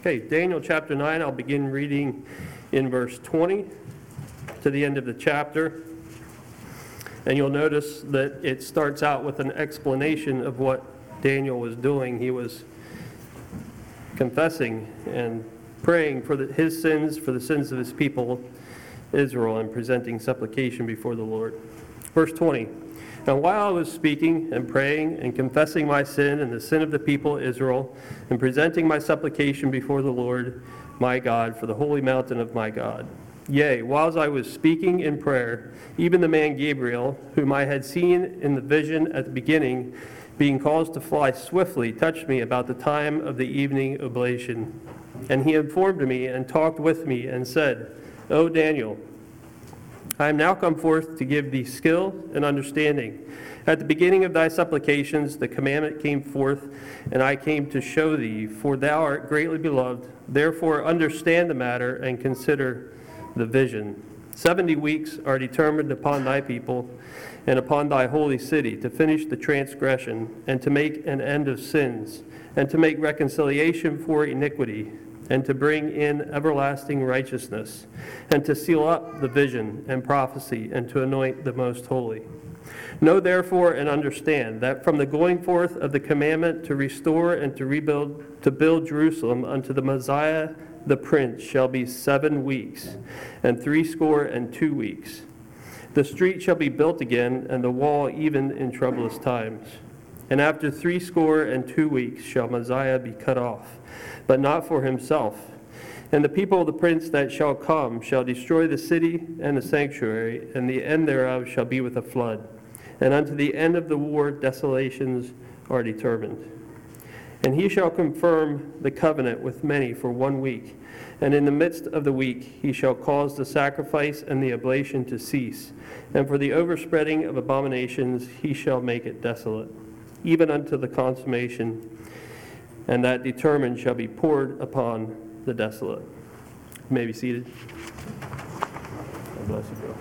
Okay, Daniel chapter 9, I'll begin reading in verse 20 to the end of the chapter. And you'll notice that it starts out with an explanation of what Daniel was doing. He was confessing and praying for the, his sins, for the sins of his people, Israel, and presenting supplication before the Lord. Verse 20. And while I was speaking and praying and confessing my sin and the sin of the people Israel, and presenting my supplication before the Lord my God for the holy mountain of my God, Yea, whilst I was speaking in prayer, even the man Gabriel, whom I had seen in the vision at the beginning, being caused to fly swiftly, touched me about the time of the evening oblation. And he informed me and talked with me and said, O Daniel, I am now come forth to give thee skill and understanding. At the beginning of thy supplications, the commandment came forth, and I came to show thee, for thou art greatly beloved. Therefore, understand the matter and consider the vision. Seventy weeks are determined upon thy people and upon thy holy city to finish the transgression and to make an end of sins and to make reconciliation for iniquity and to bring in everlasting righteousness, and to seal up the vision and prophecy, and to anoint the most holy. Know therefore and understand that from the going forth of the commandment to restore and to rebuild, to build Jerusalem unto the Messiah the Prince shall be seven weeks, and threescore and two weeks. The street shall be built again, and the wall even in troublous times. And after threescore and two weeks shall Messiah be cut off but not for himself. And the people of the prince that shall come shall destroy the city and the sanctuary, and the end thereof shall be with a flood. And unto the end of the war desolations are determined. And he shall confirm the covenant with many for one week. And in the midst of the week he shall cause the sacrifice and the oblation to cease. And for the overspreading of abominations he shall make it desolate, even unto the consummation and that determined shall be poured upon the desolate. You may be seated. God bless you, Bill.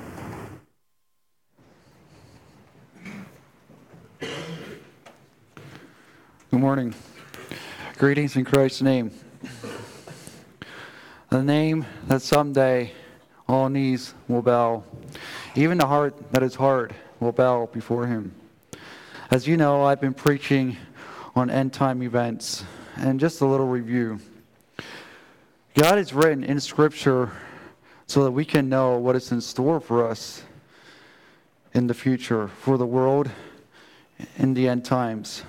Good morning. Greetings in Christ's name. The name that someday all knees will bow, even the heart that is hard will bow before him. As you know, I've been preaching on end time events and just a little review. God has written in Scripture so that we can know what is in store for us in the future, for the world in the end times.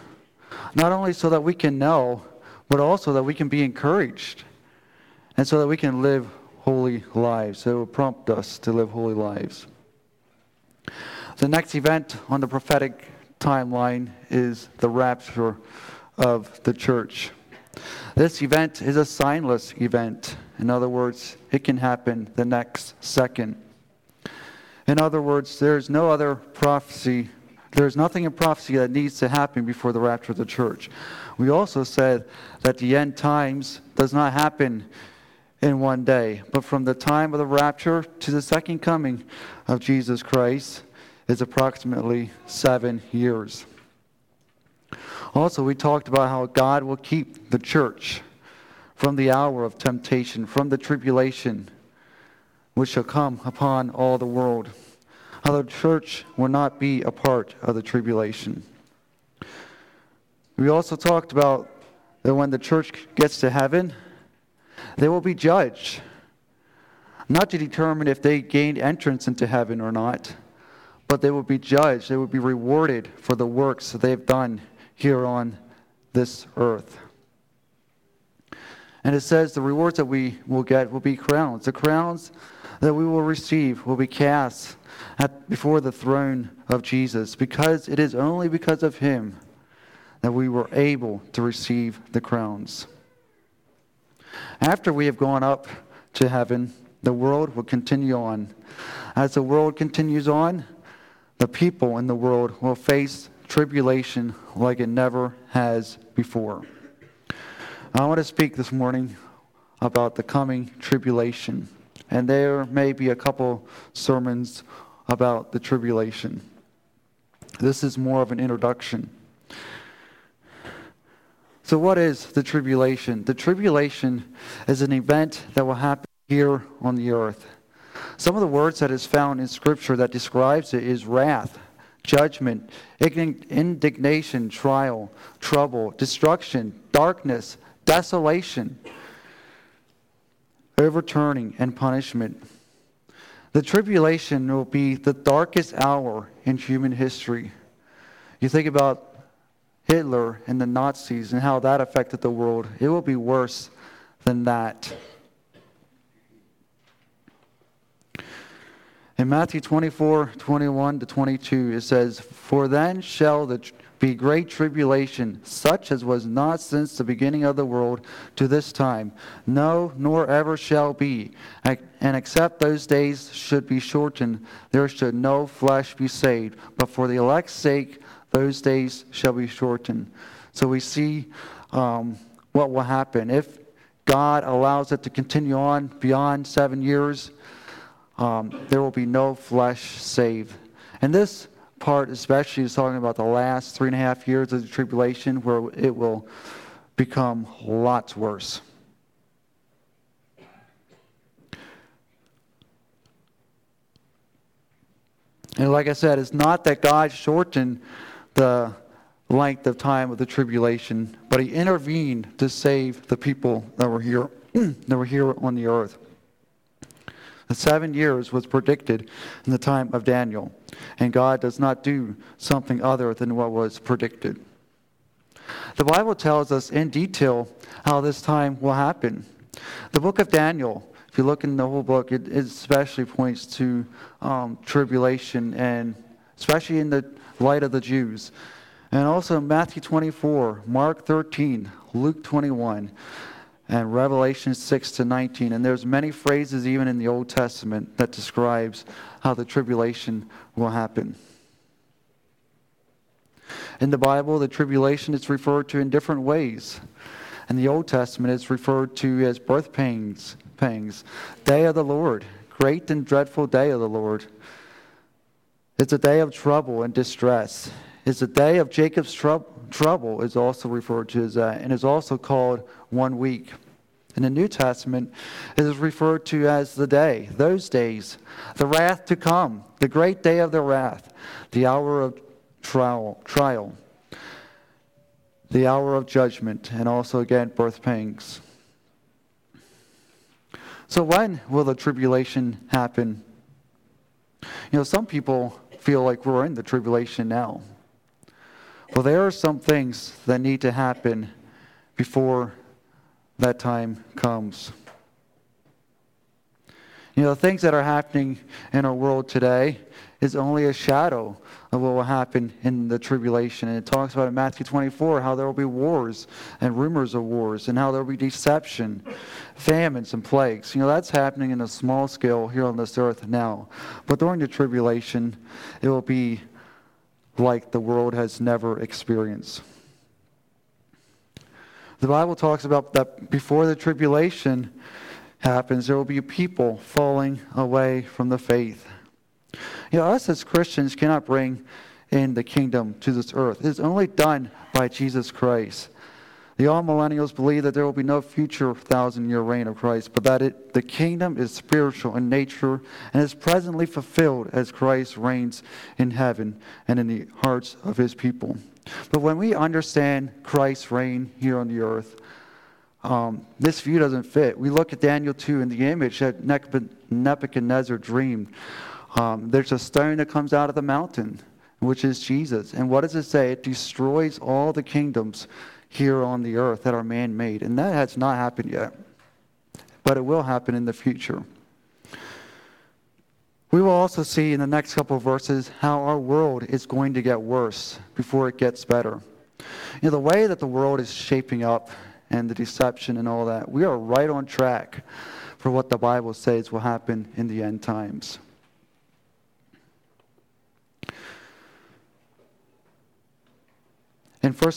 Not only so that we can know, but also that we can be encouraged and so that we can live holy lives. It will prompt us to live holy lives. The next event on the prophetic timeline is the rapture of the church. This event is a signless event. In other words, it can happen the next second. In other words, there's no other prophecy, there's nothing in prophecy that needs to happen before the rapture of the church. We also said that the end times does not happen in one day, but from the time of the rapture to the second coming of Jesus Christ is approximately seven years. Also, we talked about how God will keep the church from the hour of temptation, from the tribulation which shall come upon all the world. How the church will not be a part of the tribulation. We also talked about that when the church gets to heaven, they will be judged. Not to determine if they gained entrance into heaven or not, but they will be judged. They will be rewarded for the works that they've done here on this earth. And it says the rewards that we will get will be crowns. The crowns that we will receive will be cast at, before the throne of Jesus because it is only because of him that we were able to receive the crowns. After we have gone up to heaven, the world will continue on. As the world continues on, the people in the world will face tribulation like it never has before. I want to speak this morning about the coming tribulation. And there may be a couple sermons about the tribulation. This is more of an introduction. So, what is the tribulation? The tribulation is an event that will happen here on the earth. Some of the words that is found in Scripture that describes it is wrath, judgment, indignation, trial, trouble, destruction, darkness, desolation, overturning, and punishment. The tribulation will be the darkest hour in human history. You think about Hitler and the Nazis and how that affected the world. It will be worse than that. In Matthew 24, 21 to 22, it says, For then shall the be great tribulation, such as was not since the beginning of the world to this time, no, nor ever shall be. And except those days should be shortened, there should no flesh be saved. But for the elect's sake, those days shall be shortened. So we see um, what will happen. If God allows it to continue on beyond seven years, um, there will be no flesh saved. And this part, especially, is talking about the last three and a half years of the tribulation, where it will become lots worse. And like I said, it's not that God shortened the length of time of the tribulation, but he intervened to save the people that were here that were here on the earth. The seven years was predicted in the time of Daniel, and God does not do something other than what was predicted. The Bible tells us in detail how this time will happen. The book of Daniel, if you look in the whole book, it, especially points to um, tribulation and especially in the light of the Jews. And also Matthew 24, Mark 13, Luke 21, and Revelation 6 to 19. And there's many phrases even in the Old Testament that describes how the tribulation will happen. In the Bible, the tribulation is referred to in different ways. In the Old Testament, it's referred to as birth pains, pangs, day of the Lord, great and dreadful day of the Lord. It's a day of trouble and distress. It's a day of Jacob's trou- trouble, is also referred to as that, and is also called one week. In the New Testament, it is referred to as the day, those days, the wrath to come, the great day of the wrath, the hour of trial, trial the hour of judgment, and also again birth pangs. So, when will the tribulation happen? You know, some people feel like we're in the tribulation now. Well, there are some things that need to happen before that time comes. You know, the things that are happening in our world today is only a shadow of what will happen in the tribulation. And it talks about in Matthew 24 how there will be wars and rumors of wars and how there will be deception, famines, and plagues. You know, that's happening in a small scale here on this earth now. But during the tribulation, it will be like the world has never experienced. The Bible talks about that before the tribulation happens, there will be people falling away from the faith. You know, us as Christians cannot bring in the kingdom to this earth. It is only done by Jesus Christ. The amillennials believe that there will be no future thousand year reign of Christ, but that it, the kingdom is spiritual in nature and is presently fulfilled as Christ reigns in heaven and in the hearts of his people. But when we understand Christ's reign here on the earth, um, this view doesn't fit. We look at Daniel 2 and the image that Nebuchadnezzar dreamed um, there's a stone that comes out of the mountain, which is Jesus. And what does it say? It destroys all the kingdoms here on the earth that are man made. And that has not happened yet, but it will happen in the future. We will also see in the next couple of verses how our world is going to get worse before it gets better. You know, the way that the world is shaping up and the deception and all that, we are right on track for what the Bible says will happen in the end times. In 1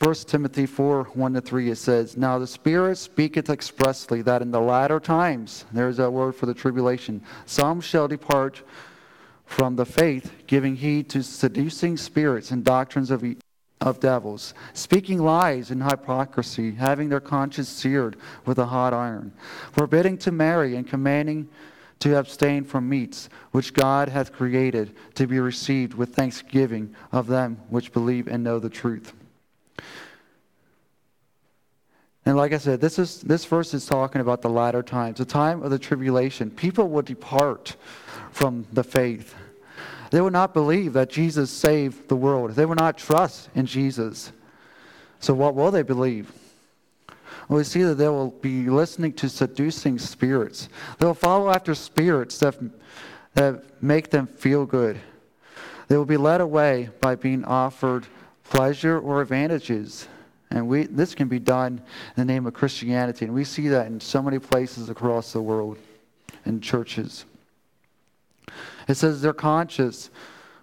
Timothy 4 1 to 3, it says, Now the Spirit speaketh expressly that in the latter times, there's that word for the tribulation, some shall depart from the faith, giving heed to seducing spirits and doctrines of, of devils, speaking lies and hypocrisy, having their conscience seared with a hot iron, forbidding to marry and commanding to abstain from meats which God hath created to be received with thanksgiving of them which believe and know the truth. And like I said, this is this verse is talking about the latter times, the time of the tribulation. People will depart from the faith. They will not believe that Jesus saved the world. They will not trust in Jesus. So what will they believe? Well, we see that they will be listening to seducing spirits. They'll follow after spirits that, that make them feel good. They will be led away by being offered pleasure or advantages. And we, this can be done in the name of Christianity. And we see that in so many places across the world in churches. It says their conscience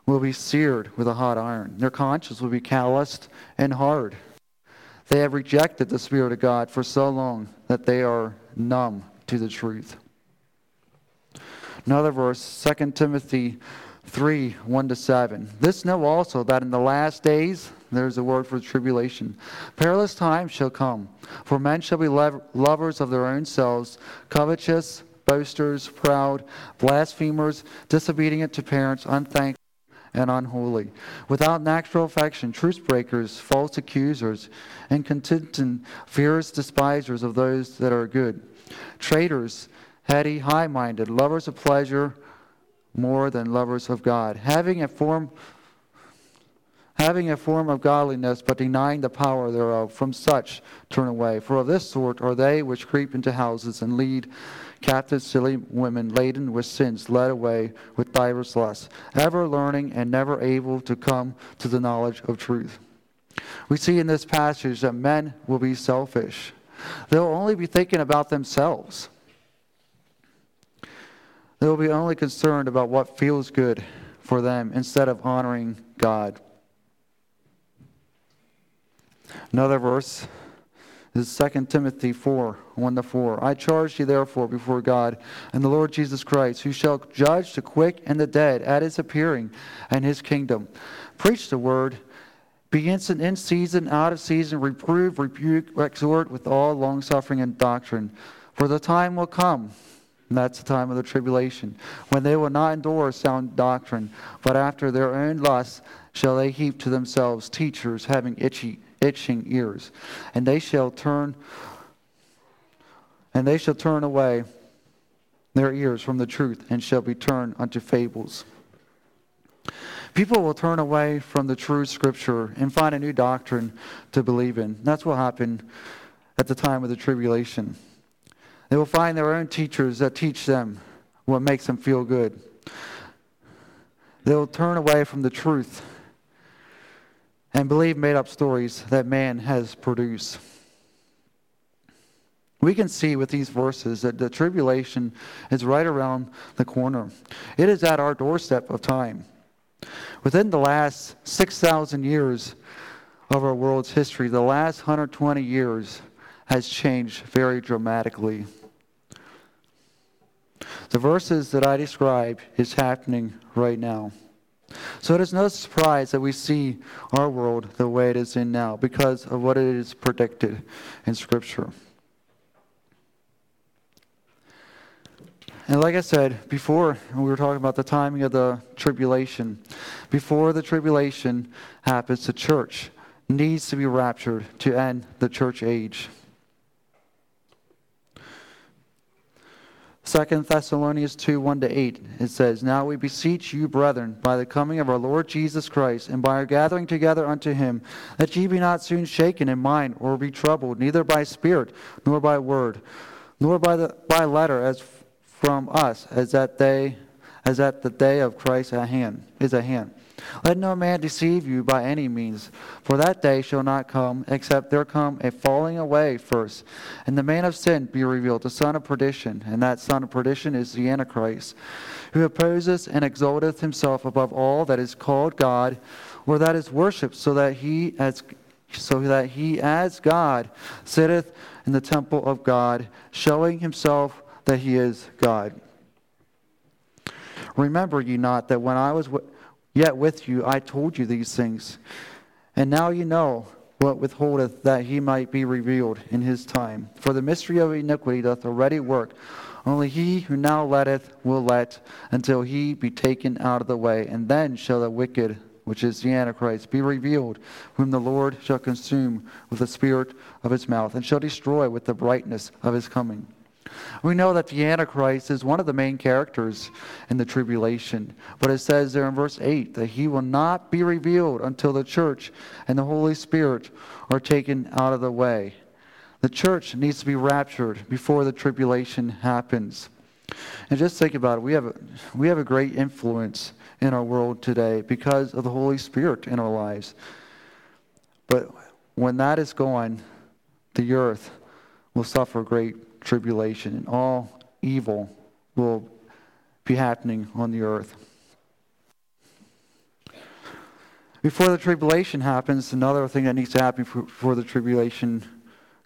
will be seared with a hot iron, their conscience will be calloused and hard. They have rejected the Spirit of God for so long that they are numb to the truth. Another verse, 2 Timothy 3 1 to 7. This know also that in the last days, there's a word for tribulation, perilous times shall come. For men shall be lovers of their own selves, covetous, boasters, proud, blasphemers, disobedient to parents, unthankful, and unholy, without natural affection, truce breakers, false accusers, and incontinent, fierce despisers of those that are good, traitors, heady, high minded, lovers of pleasure more than lovers of God, having a form having a form of godliness, but denying the power thereof. From such turn away. For of this sort are they which creep into houses and lead captive silly women laden with sins, led away with divers lusts, ever learning and never able to come to the knowledge of truth. We see in this passage that men will be selfish. They'll only be thinking about themselves. They will be only concerned about what feels good for them instead of honoring God. Another verse is 2 Timothy 4 1 to 4. I charge you therefore before God and the Lord Jesus Christ, who shall judge the quick and the dead at his appearing and his kingdom. Preach the word. Be instant in season, out of season, reprove, rebuke, exhort with all longsuffering and doctrine. For the time will come, and that's the time of the tribulation, when they will not endure sound doctrine, but after their own lusts shall they heap to themselves teachers having itchy itching ears, and they shall turn and they shall turn away their ears from the truth and shall be turned unto fables. People will turn away from the true scripture and find a new doctrine to believe in. That's what happened at the time of the tribulation. They will find their own teachers that teach them what makes them feel good. They will turn away from the truth and believe made up stories that man has produced. We can see with these verses that the tribulation is right around the corner. It is at our doorstep of time. Within the last 6,000 years of our world's history, the last 120 years has changed very dramatically. The verses that I describe is happening right now. So it is no surprise that we see our world the way it is in now because of what it is predicted in Scripture. And like I said before, we were talking about the timing of the tribulation. Before the tribulation happens, the church needs to be raptured to end the church age. Second Thessalonians 2 1 to 8, it says, Now we beseech you, brethren, by the coming of our Lord Jesus Christ, and by our gathering together unto him, that ye be not soon shaken in mind, or be troubled, neither by spirit, nor by word, nor by, the, by letter, as from us, as that day, as that the day of Christ at hand is at hand. Let no man deceive you by any means, for that day shall not come, except there come a falling away first, and the man of sin be revealed, the son of perdition, and that son of perdition is the Antichrist, who opposes and exalteth himself above all that is called God, or that is worshipped, so that he as so that he as God sitteth in the temple of God, showing himself that he is God. Remember ye not that when I was Yet with you I told you these things. And now you know what withholdeth that he might be revealed in his time. For the mystery of iniquity doth already work. Only he who now letteth will let until he be taken out of the way. And then shall the wicked, which is the Antichrist, be revealed, whom the Lord shall consume with the spirit of his mouth, and shall destroy with the brightness of his coming. We know that the Antichrist is one of the main characters in the tribulation. But it says there in verse 8 that he will not be revealed until the church and the Holy Spirit are taken out of the way. The church needs to be raptured before the tribulation happens. And just think about it. We have a, we have a great influence in our world today because of the Holy Spirit in our lives. But when that is gone, the earth will suffer great tribulation, and all evil will be happening on the earth. Before the tribulation happens, another thing that needs to happen before the tribulation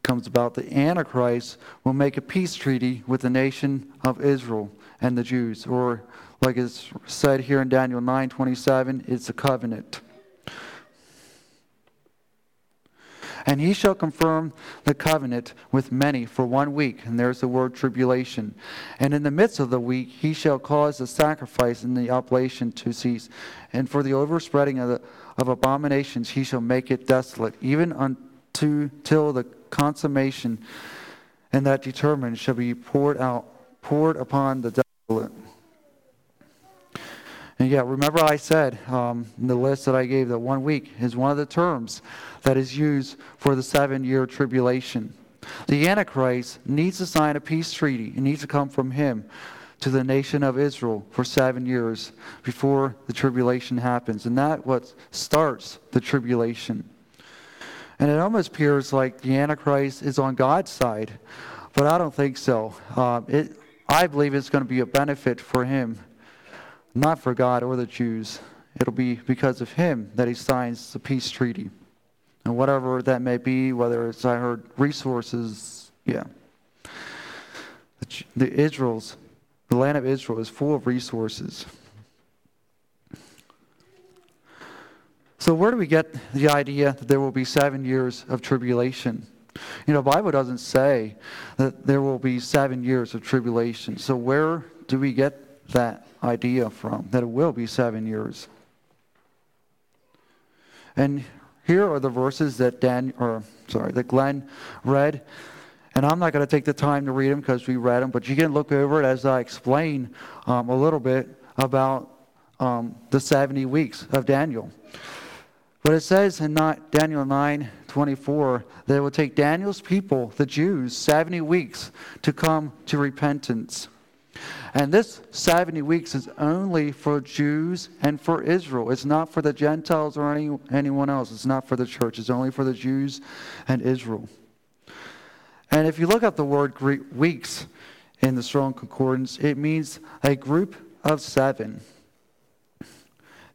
comes about, the Antichrist will make a peace treaty with the nation of Israel and the Jews, or like it's said here in Daniel 9:27, it's a covenant. And he shall confirm the covenant with many for one week. And there's the word tribulation. And in the midst of the week, he shall cause the sacrifice and the oblation to cease. And for the overspreading of, the, of abominations, he shall make it desolate, even unto till the consummation. And that determined shall be poured out, poured upon the desolate. And yeah, remember I said um, in the list that I gave that one week is one of the terms that is used for the seven year tribulation. The Antichrist needs to sign a peace treaty. It needs to come from him to the nation of Israel for seven years before the tribulation happens. And that what starts the tribulation. And it almost appears like the Antichrist is on God's side, but I don't think so. Um, it, I believe it's going to be a benefit for him not for God or the Jews. It'll be because of him that he signs the peace treaty. And whatever that may be, whether it's, I heard, resources, yeah. The, the Israel's, the land of Israel is full of resources. So where do we get the idea that there will be seven years of tribulation? You know, Bible doesn't say that there will be seven years of tribulation. So where do we get that idea from, that it will be seven years. And here are the verses that Dan, or sorry, that Glenn read. And I'm not going to take the time to read them because we read them, but you can look over it as I explain um, a little bit about um, the 70 weeks of Daniel. But it says in not Daniel 9 24 that it will take Daniel's people, the Jews, 70 weeks to come to repentance. And this 70 weeks is only for Jews and for Israel. It's not for the Gentiles or any, anyone else. It's not for the church. It's only for the Jews and Israel. And if you look up the word Greek weeks in the Strong Concordance, it means a group of seven.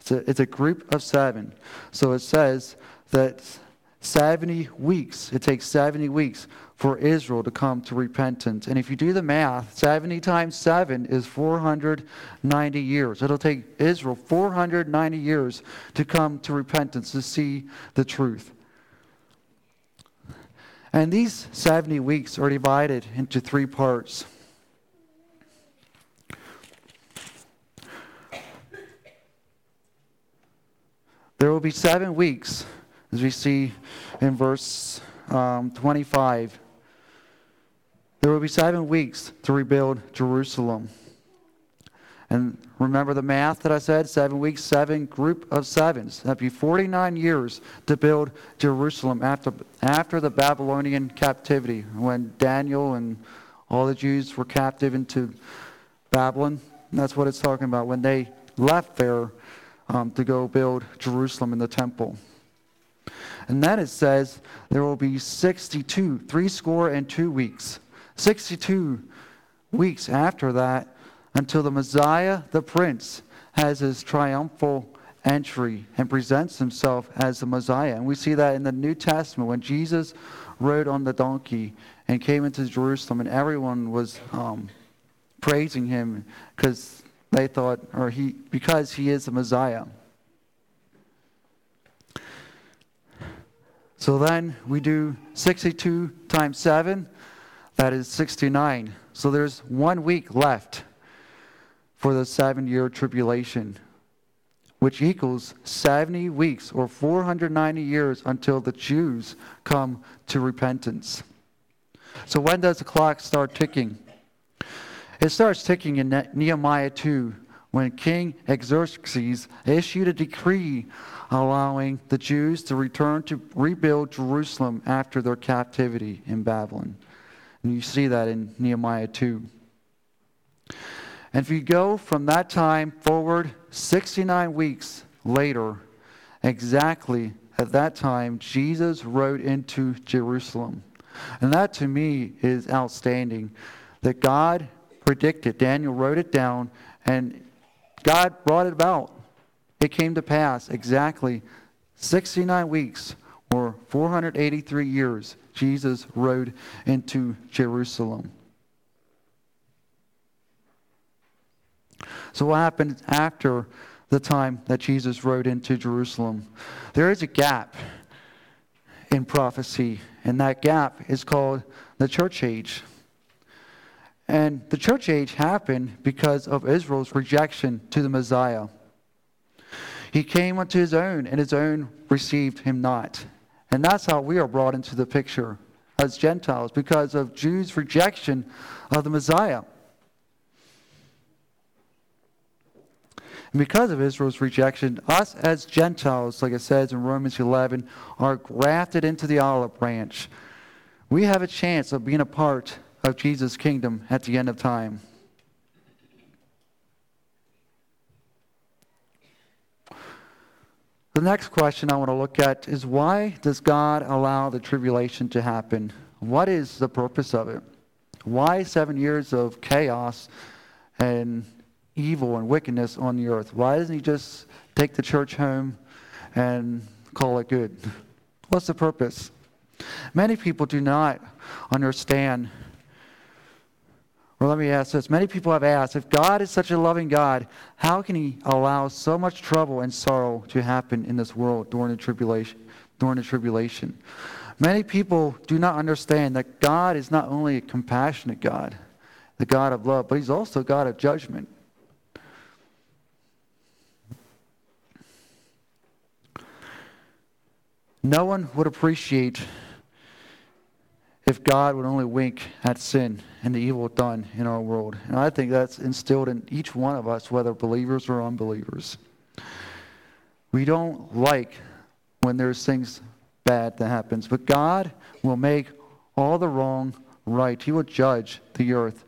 It's a, it's a group of seven. So it says that 70 weeks, it takes 70 weeks for Israel to come to repentance. And if you do the math, 70 times 7 is 490 years. It'll take Israel 490 years to come to repentance, to see the truth. And these 70 weeks are divided into three parts. There will be seven weeks, as we see in verse um, 25. There will be seven weeks to rebuild Jerusalem. And remember the math that I said? Seven weeks, seven group of sevens. That'd be 49 years to build Jerusalem after, after the Babylonian captivity, when Daniel and all the Jews were captive into Babylon. That's what it's talking about, when they left there um, to go build Jerusalem in the temple. And then it says there will be 62, three score and two weeks 62 weeks after that until the Messiah, the Prince, has his triumphal entry and presents himself as the Messiah. And we see that in the New Testament when Jesus rode on the donkey and came into Jerusalem, and everyone was um, praising him because they thought, or he, because he is the Messiah. So then we do 62 times 7, that is 69. So there's one week left for the seven year tribulation, which equals 70 weeks or 490 years until the Jews come to repentance. So when does the clock start ticking? It starts ticking in Nehemiah 2 when King Xerxes issued a decree allowing the Jews to return to rebuild Jerusalem after their captivity in Babylon. And you see that in Nehemiah 2. And if you go from that time forward 69 weeks later, exactly at that time, Jesus rode into Jerusalem. And that to me is outstanding. That God predicted, Daniel wrote it down, and God brought it about. It came to pass exactly 69 weeks or 483 years, Jesus rode into Jerusalem. So, what happened after the time that Jesus rode into Jerusalem? There is a gap in prophecy, and that gap is called the church age. And the church age happened because of Israel's rejection to the Messiah. He came unto his own, and his own received him not. And that's how we are brought into the picture as Gentiles because of Jews' rejection of the Messiah. And because of Israel's rejection, us as Gentiles, like it says in Romans 11, are grafted into the olive branch. We have a chance of being a part of Jesus' kingdom at the end of time. The next question I want to look at is why does God allow the tribulation to happen? What is the purpose of it? Why seven years of chaos and evil and wickedness on the earth? Why doesn't He just take the church home and call it good? What's the purpose? Many people do not understand or let me ask this. Many people have asked if God is such a loving God, how can He allow so much trouble and sorrow to happen in this world during the tribulation? During the tribulation, many people do not understand that God is not only a compassionate God, the God of love, but He's also God of judgment. No one would appreciate if God would only wink at sin and the evil done in our world. And I think that's instilled in each one of us, whether believers or unbelievers. We don't like when there's things bad that happens, but God will make all the wrong right. He will judge the earth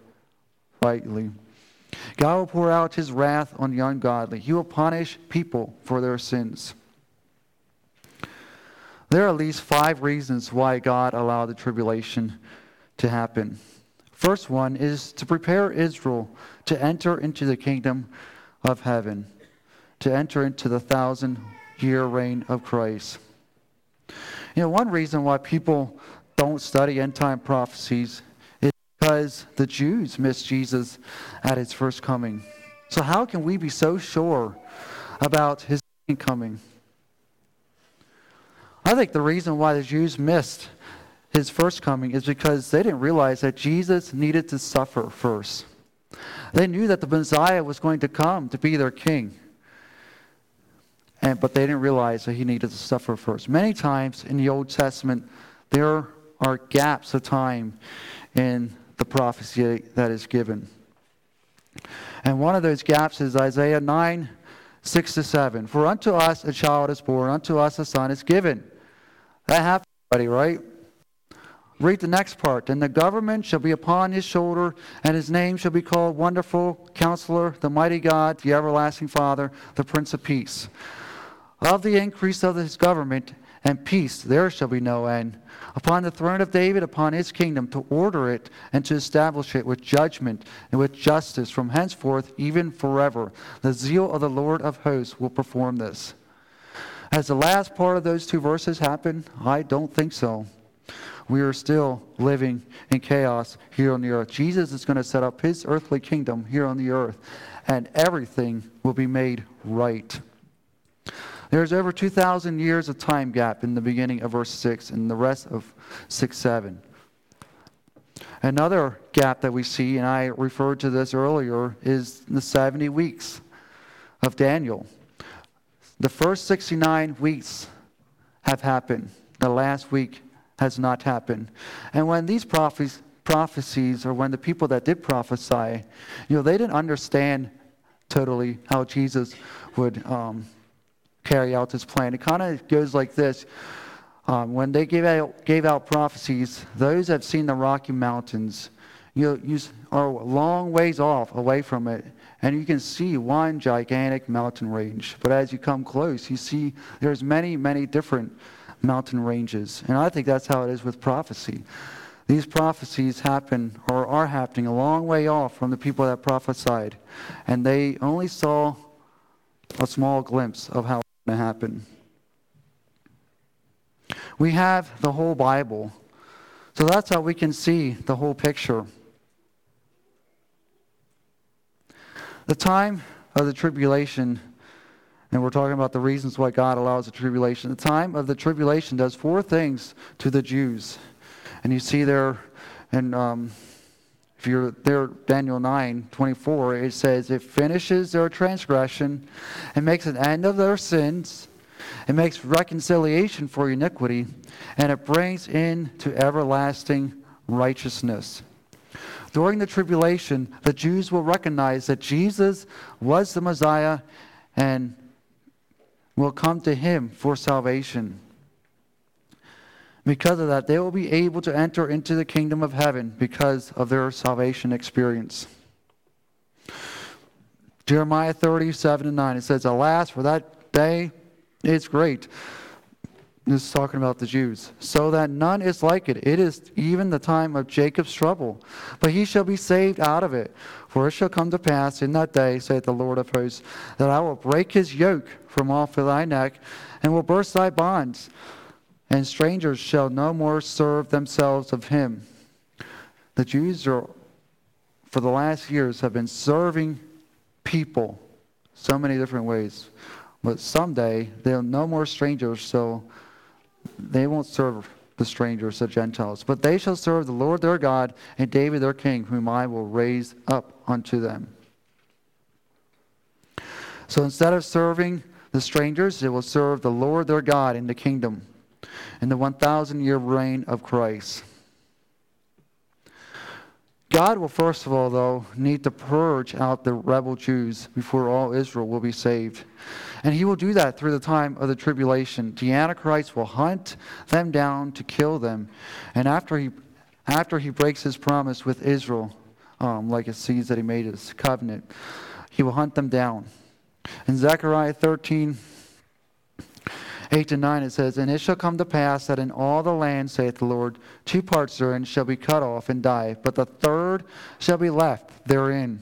rightly. God will pour out his wrath on the ungodly. He will punish people for their sins. There are at least five reasons why God allowed the tribulation to happen. First one is to prepare Israel to enter into the kingdom of heaven, to enter into the thousand year reign of Christ. You know, one reason why people don't study end time prophecies is because the Jews missed Jesus at his first coming. So, how can we be so sure about his coming? I think the reason why the Jews missed his first coming is because they didn't realize that Jesus needed to suffer first. They knew that the Messiah was going to come to be their king. And, but they didn't realize that he needed to suffer first. Many times in the Old Testament, there are gaps of time in the prophecy that is given. And one of those gaps is Isaiah 9, 6 to 7. For unto us a child is born, unto us a son is given that happened already, right? Read the next part. And the government shall be upon his shoulder, and his name shall be called Wonderful Counselor, the Mighty God, the Everlasting Father, the Prince of Peace. Of the increase of his government and peace there shall be no end. Upon the throne of David, upon his kingdom, to order it and to establish it with judgment and with justice from henceforth, even forever. The zeal of the Lord of hosts will perform this. Has the last part of those two verses happened? I don't think so. We are still living in chaos here on the earth. Jesus is going to set up his earthly kingdom here on the earth, and everything will be made right. There's over 2,000 years of time gap in the beginning of verse 6 and the rest of 6 7. Another gap that we see, and I referred to this earlier, is the 70 weeks of Daniel. The first 69 weeks have happened, the last week has not happened. And when these prophecies, prophecies or when the people that did prophesy, you know, they didn't understand totally how Jesus would um, carry out this plan. It kind of goes like this. Um, when they gave out, gave out prophecies, those have seen the Rocky Mountains, you, you are a long ways off away from it, and you can see one gigantic mountain range. But as you come close, you see there's many, many different mountain ranges. And I think that's how it is with prophecy. These prophecies happen or are happening a long way off from the people that prophesied, and they only saw a small glimpse of how it's going to happen. We have the whole Bible, so that's how we can see the whole picture. The time of the tribulation, and we're talking about the reasons why God allows the tribulation. The time of the tribulation does four things to the Jews. And you see there, and um, if you're there, Daniel 9 24, it says, It finishes their transgression and makes an end of their sins. It makes reconciliation for iniquity, and it brings in to everlasting righteousness. During the tribulation, the Jews will recognize that Jesus was the Messiah and will come to him for salvation. Because of that, they will be able to enter into the kingdom of heaven because of their salvation experience. Jeremiah 37 and 9, it says, Alas, for that day is great is talking about the Jews. So that none is like it. It is even the time of Jacob's trouble. But he shall be saved out of it. For it shall come to pass in that day, saith the Lord of hosts, that I will break his yoke from off of thy neck, and will burst thy bonds. And strangers shall no more serve themselves of him. The Jews are, for the last years, have been serving people so many different ways. But someday, they'll no more strangers, so they won't serve the strangers, the Gentiles, but they shall serve the Lord their God and David their king, whom I will raise up unto them. So instead of serving the strangers, they will serve the Lord their God in the kingdom in the 1,000 year reign of Christ. God will, first of all, though, need to purge out the rebel Jews before all Israel will be saved. And he will do that through the time of the tribulation. The Antichrist will hunt them down to kill them. And after he, after he breaks his promise with Israel, um, like it sees that he made his covenant, he will hunt them down. In Zechariah 13, 8 to 9, it says, And it shall come to pass that in all the land, saith the Lord, two parts therein shall be cut off and die, but the third shall be left therein.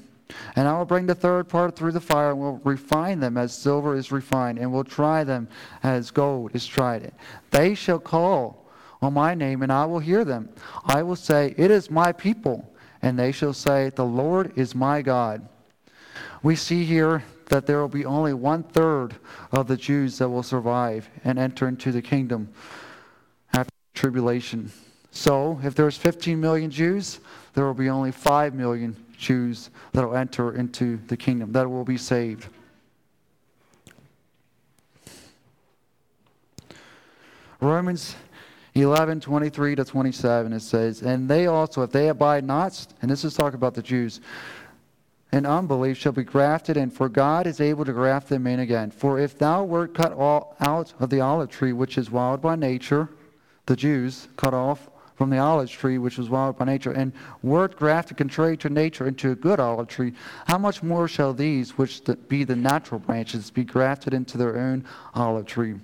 And I will bring the third part through the fire and will refine them as silver is refined, and will try them as gold is tried. They shall call on my name, and I will hear them. I will say, It is my people. And they shall say, The Lord is my God. We see here that there will be only one third of the Jews that will survive and enter into the kingdom after tribulation. So, if there's 15 million Jews, there will be only 5 million Jews that will enter into the kingdom, that will be saved. Romans 11, 23 to 27, it says, And they also, if they abide not, and this is talking about the Jews, in unbelief shall be grafted in, for God is able to graft them in again. For if thou wert cut all out of the olive tree, which is wild by nature, the Jews cut off from the olive tree, which was wild by nature, and word grafted contrary to nature into a good olive tree, how much more shall these, which be the natural branches, be grafted into their own olive tree?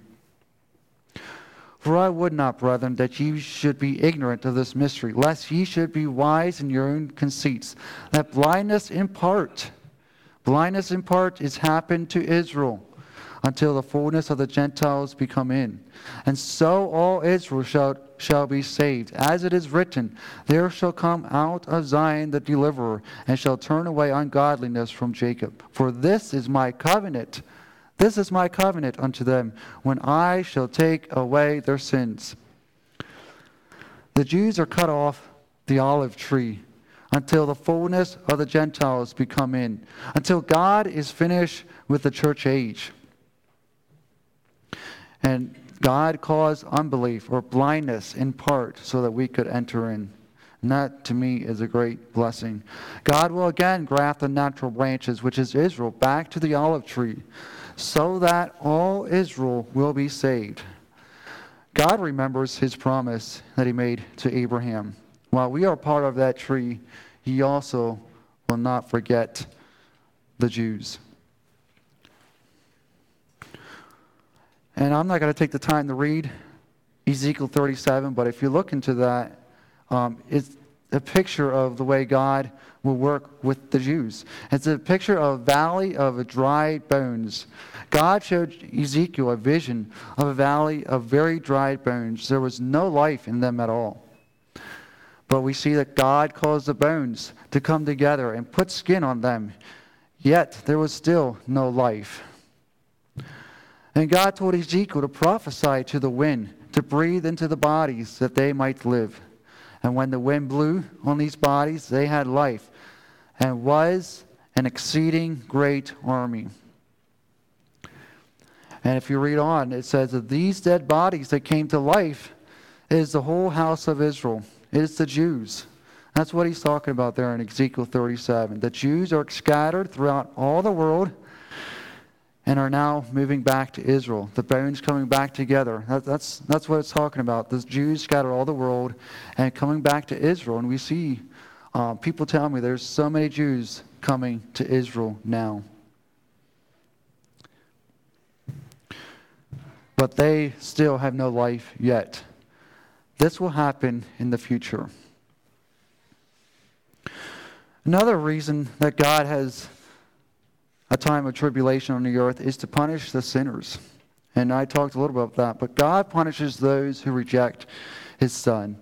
For I would not, brethren, that ye should be ignorant of this mystery, lest ye should be wise in your own conceits. That blindness in part, blindness in part is happened to Israel until the fullness of the Gentiles be come in. And so all Israel shall, shall be saved. As it is written, There shall come out of Zion the deliverer, and shall turn away ungodliness from Jacob. For this is my covenant This is my covenant unto them, when I shall take away their sins. The Jews are cut off the olive tree until the fullness of the Gentiles become in, until God is finished with the church age. And God caused unbelief or blindness in part so that we could enter in. And that to me is a great blessing. God will again graft the natural branches, which is Israel, back to the olive tree, so that all Israel will be saved. God remembers his promise that he made to Abraham. While we are part of that tree, he also will not forget the Jews. And I'm not going to take the time to read Ezekiel 37, but if you look into that, um, it's a picture of the way God will work with the Jews. It's a picture of a valley of dry bones. God showed Ezekiel a vision of a valley of very dry bones. There was no life in them at all. But we see that God caused the bones to come together and put skin on them, yet there was still no life. And God told Ezekiel to prophesy to the wind, to breathe into the bodies that they might live. And when the wind blew on these bodies, they had life, and was an exceeding great army. And if you read on, it says that these dead bodies that came to life is the whole house of Israel. It is the Jews. That's what he's talking about there in Ezekiel 37. The Jews are scattered throughout all the world and are now moving back to Israel. The bones coming back together. That, that's, that's what it's talking about. The Jews scattered all the world and coming back to Israel. And we see uh, people tell me there's so many Jews coming to Israel now. But they still have no life yet. This will happen in the future. Another reason that God has a time of tribulation on the earth is to punish the sinners. And I talked a little bit about that. But God punishes those who reject his son.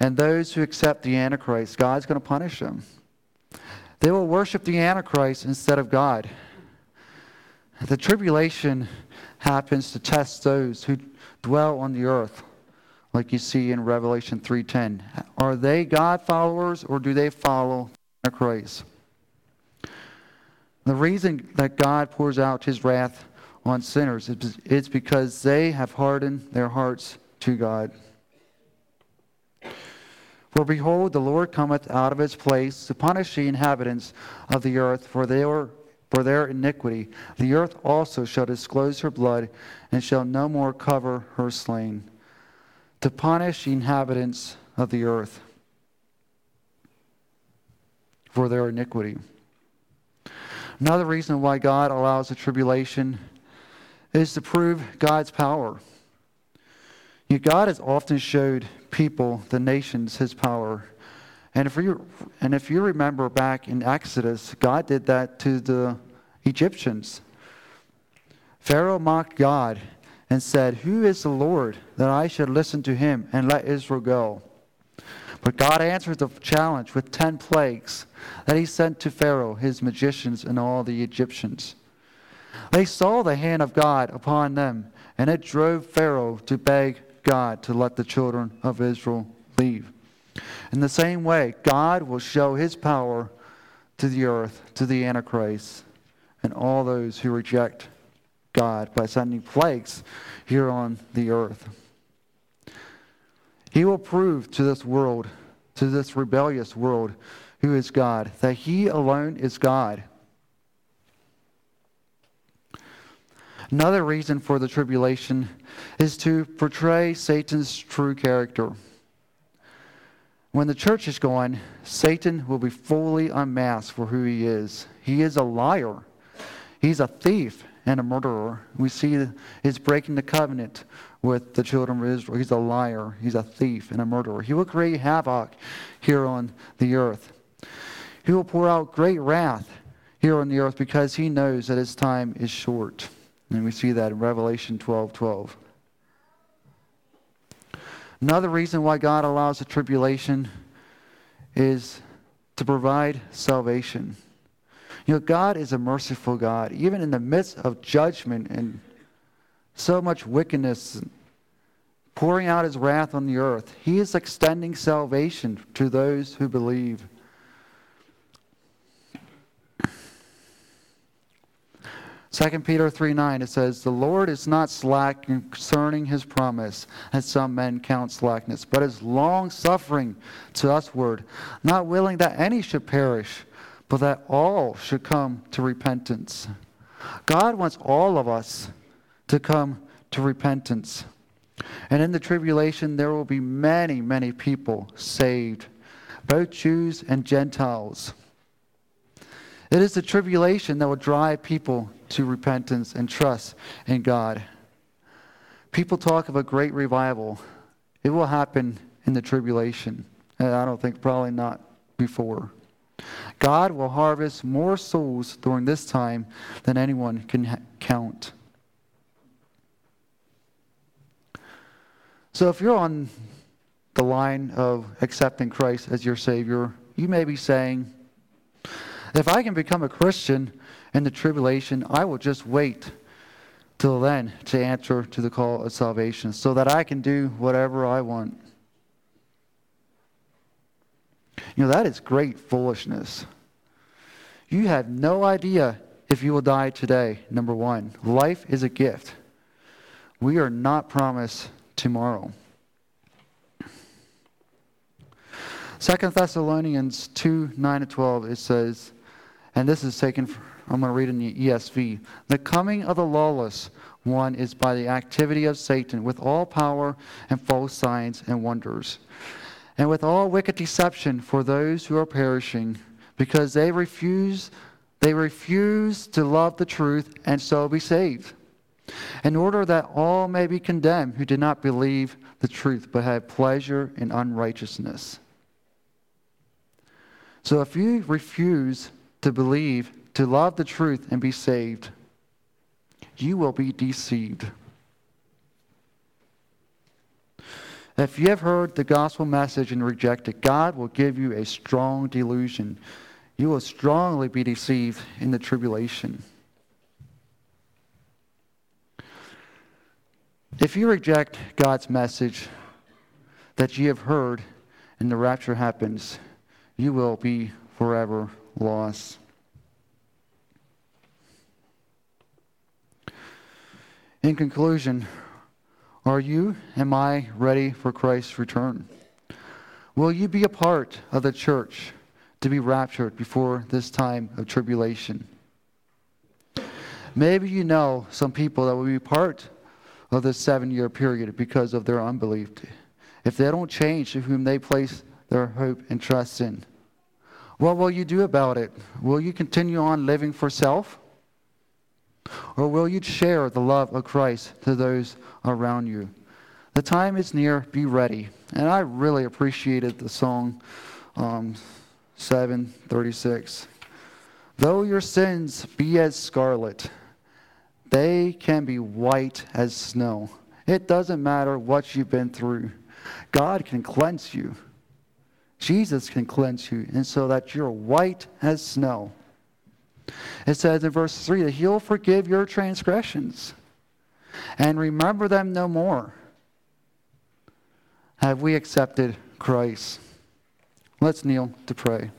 And those who accept the Antichrist, God's going to punish them. They will worship the Antichrist instead of God. The tribulation happens to test those who dwell on the earth, like you see in Revelation 3:10. Are they God followers or do they follow Antichrist? The reason that God pours out his wrath on sinners is because they have hardened their hearts to God. For behold, the Lord cometh out of his place to punish the inhabitants of the earth for their, for their iniquity. The earth also shall disclose her blood, and shall no more cover her slain, to punish the inhabitants of the earth for their iniquity. Another reason why God allows the tribulation is to prove God's power. You know, God has often showed people, the nations, his power. And if, you, and if you remember back in Exodus, God did that to the Egyptians. Pharaoh mocked God and said, Who is the Lord that I should listen to him and let Israel go? But God answered the challenge with ten plagues that he sent to Pharaoh, his magicians, and all the Egyptians. They saw the hand of God upon them, and it drove Pharaoh to beg God to let the children of Israel leave. In the same way, God will show his power to the earth, to the Antichrist, and all those who reject God by sending plagues here on the earth. He will prove to this world, to this rebellious world, who is God, that He alone is God. Another reason for the tribulation is to portray Satan's true character. When the church is gone, Satan will be fully unmasked for who he is. He is a liar, he's a thief and a murderer. We see his breaking the covenant with the children of Israel. He's a liar, he's a thief, and a murderer. He will create havoc here on the earth. He will pour out great wrath here on the earth because he knows that his time is short. And we see that in Revelation 12 12. Another reason why God allows the tribulation is to provide salvation. You know, God is a merciful God, even in the midst of judgment and so much wickedness, pouring out his wrath on the earth. He is extending salvation to those who believe. Second Peter 3 9, it says, The Lord is not slack concerning his promise, as some men count slackness, but is long suffering to usward, not willing that any should perish, but that all should come to repentance. God wants all of us to come to repentance. And in the tribulation, there will be many, many people saved, both Jews and Gentiles. It is the tribulation that will drive people to repentance and trust in God. People talk of a great revival. It will happen in the tribulation. And I don't think, probably not before. God will harvest more souls during this time than anyone can ha- count. So if you're on the line of accepting Christ as your Savior, you may be saying, if I can become a Christian in the tribulation, I will just wait till then to answer to the call of salvation so that I can do whatever I want. You know, that is great foolishness. You have no idea if you will die today, number one. Life is a gift. We are not promised tomorrow. Second Thessalonians 2 9 to 12, it says, and this is taken, from, I'm going to read in the ESV. The coming of the lawless one is by the activity of Satan with all power and false signs and wonders, and with all wicked deception for those who are perishing, because they refuse they refuse to love the truth and so be saved. In order that all may be condemned who did not believe the truth but had pleasure in unrighteousness. So if you refuse to believe, to love the truth, and be saved, you will be deceived. If you have heard the gospel message and reject it, God will give you a strong delusion. You will strongly be deceived in the tribulation. If you reject God's message that you have heard and the rapture happens, you will be forever lost. In conclusion, are you, am I ready for Christ's return? Will you be a part of the church to be raptured before this time of tribulation? Maybe you know some people that will be part of this seven year period because of their unbelief. If they don't change to whom they place their hope and trust in. What will you do about it? Will you continue on living for self? Or will you share the love of Christ to those around you? The time is near, be ready. And I really appreciated the song um, 736. Though your sins be as scarlet, they can be white as snow. It doesn't matter what you've been through, God can cleanse you. Jesus can cleanse you, and so that you're white as snow. It says in verse 3 that he'll forgive your transgressions and remember them no more. Have we accepted Christ? Let's kneel to pray.